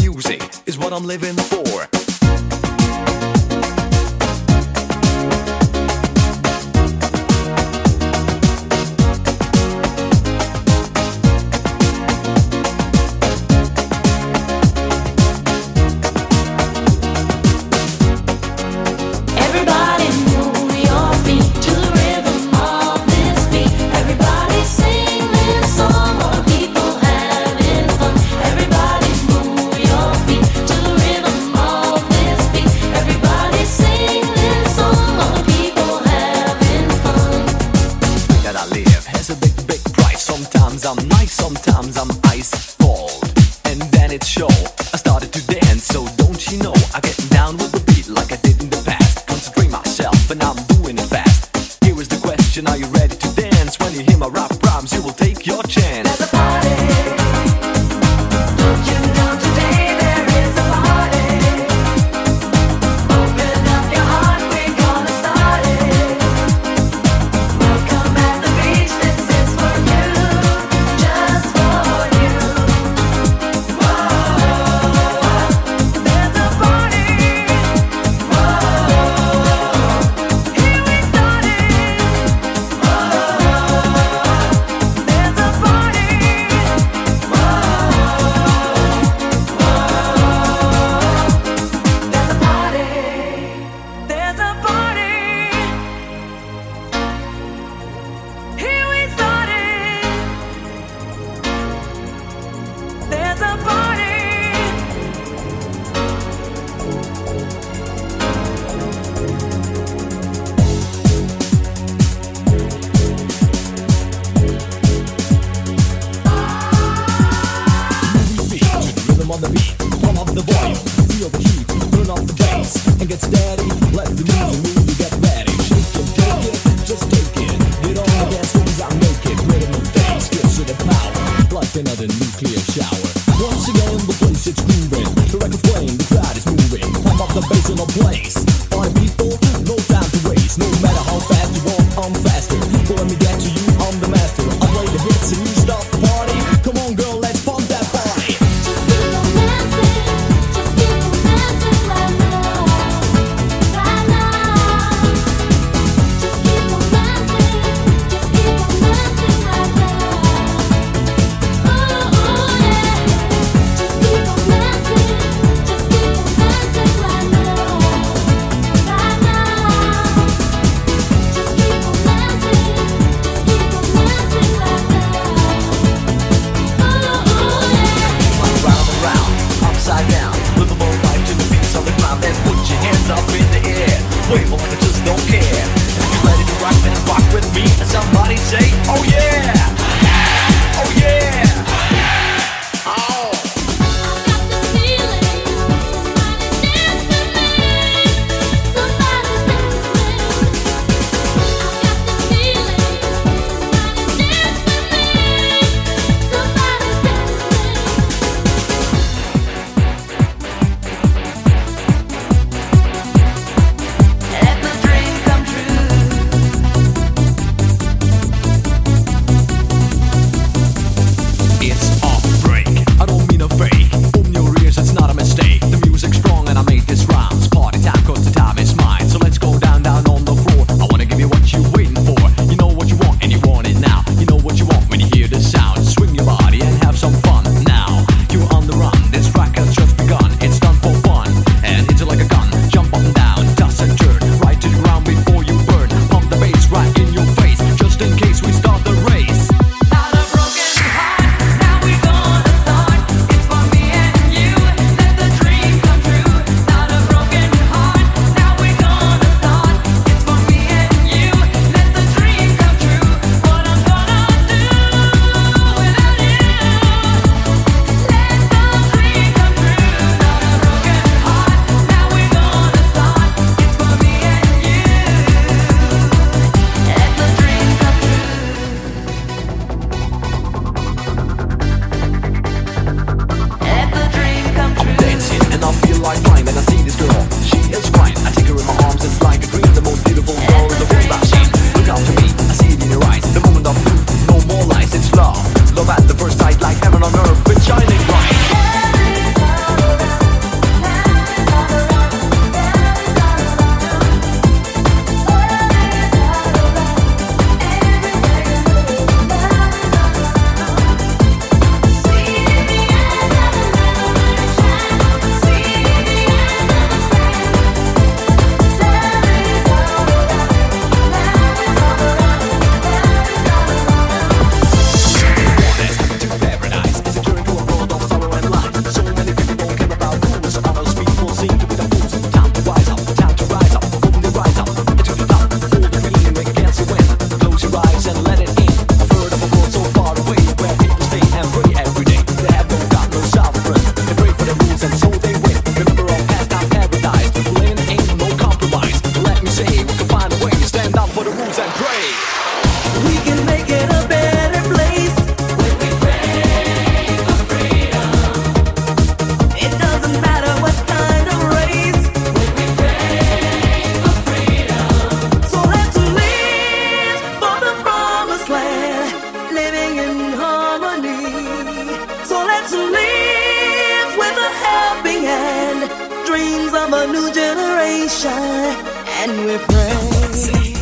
Music is what I'm living for. No matter how fast you walk, I'm faster. to live with a helping hand, dreams of a new generation, and we pray.